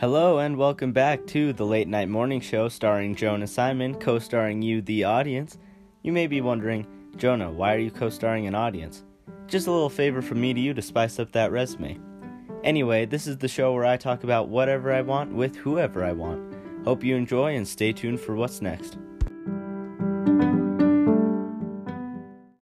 Hello and welcome back to the Late Night Morning Show starring Jonah Simon, co starring you, the audience. You may be wondering, Jonah, why are you co starring an audience? Just a little favor from me to you to spice up that resume. Anyway, this is the show where I talk about whatever I want with whoever I want. Hope you enjoy and stay tuned for what's next.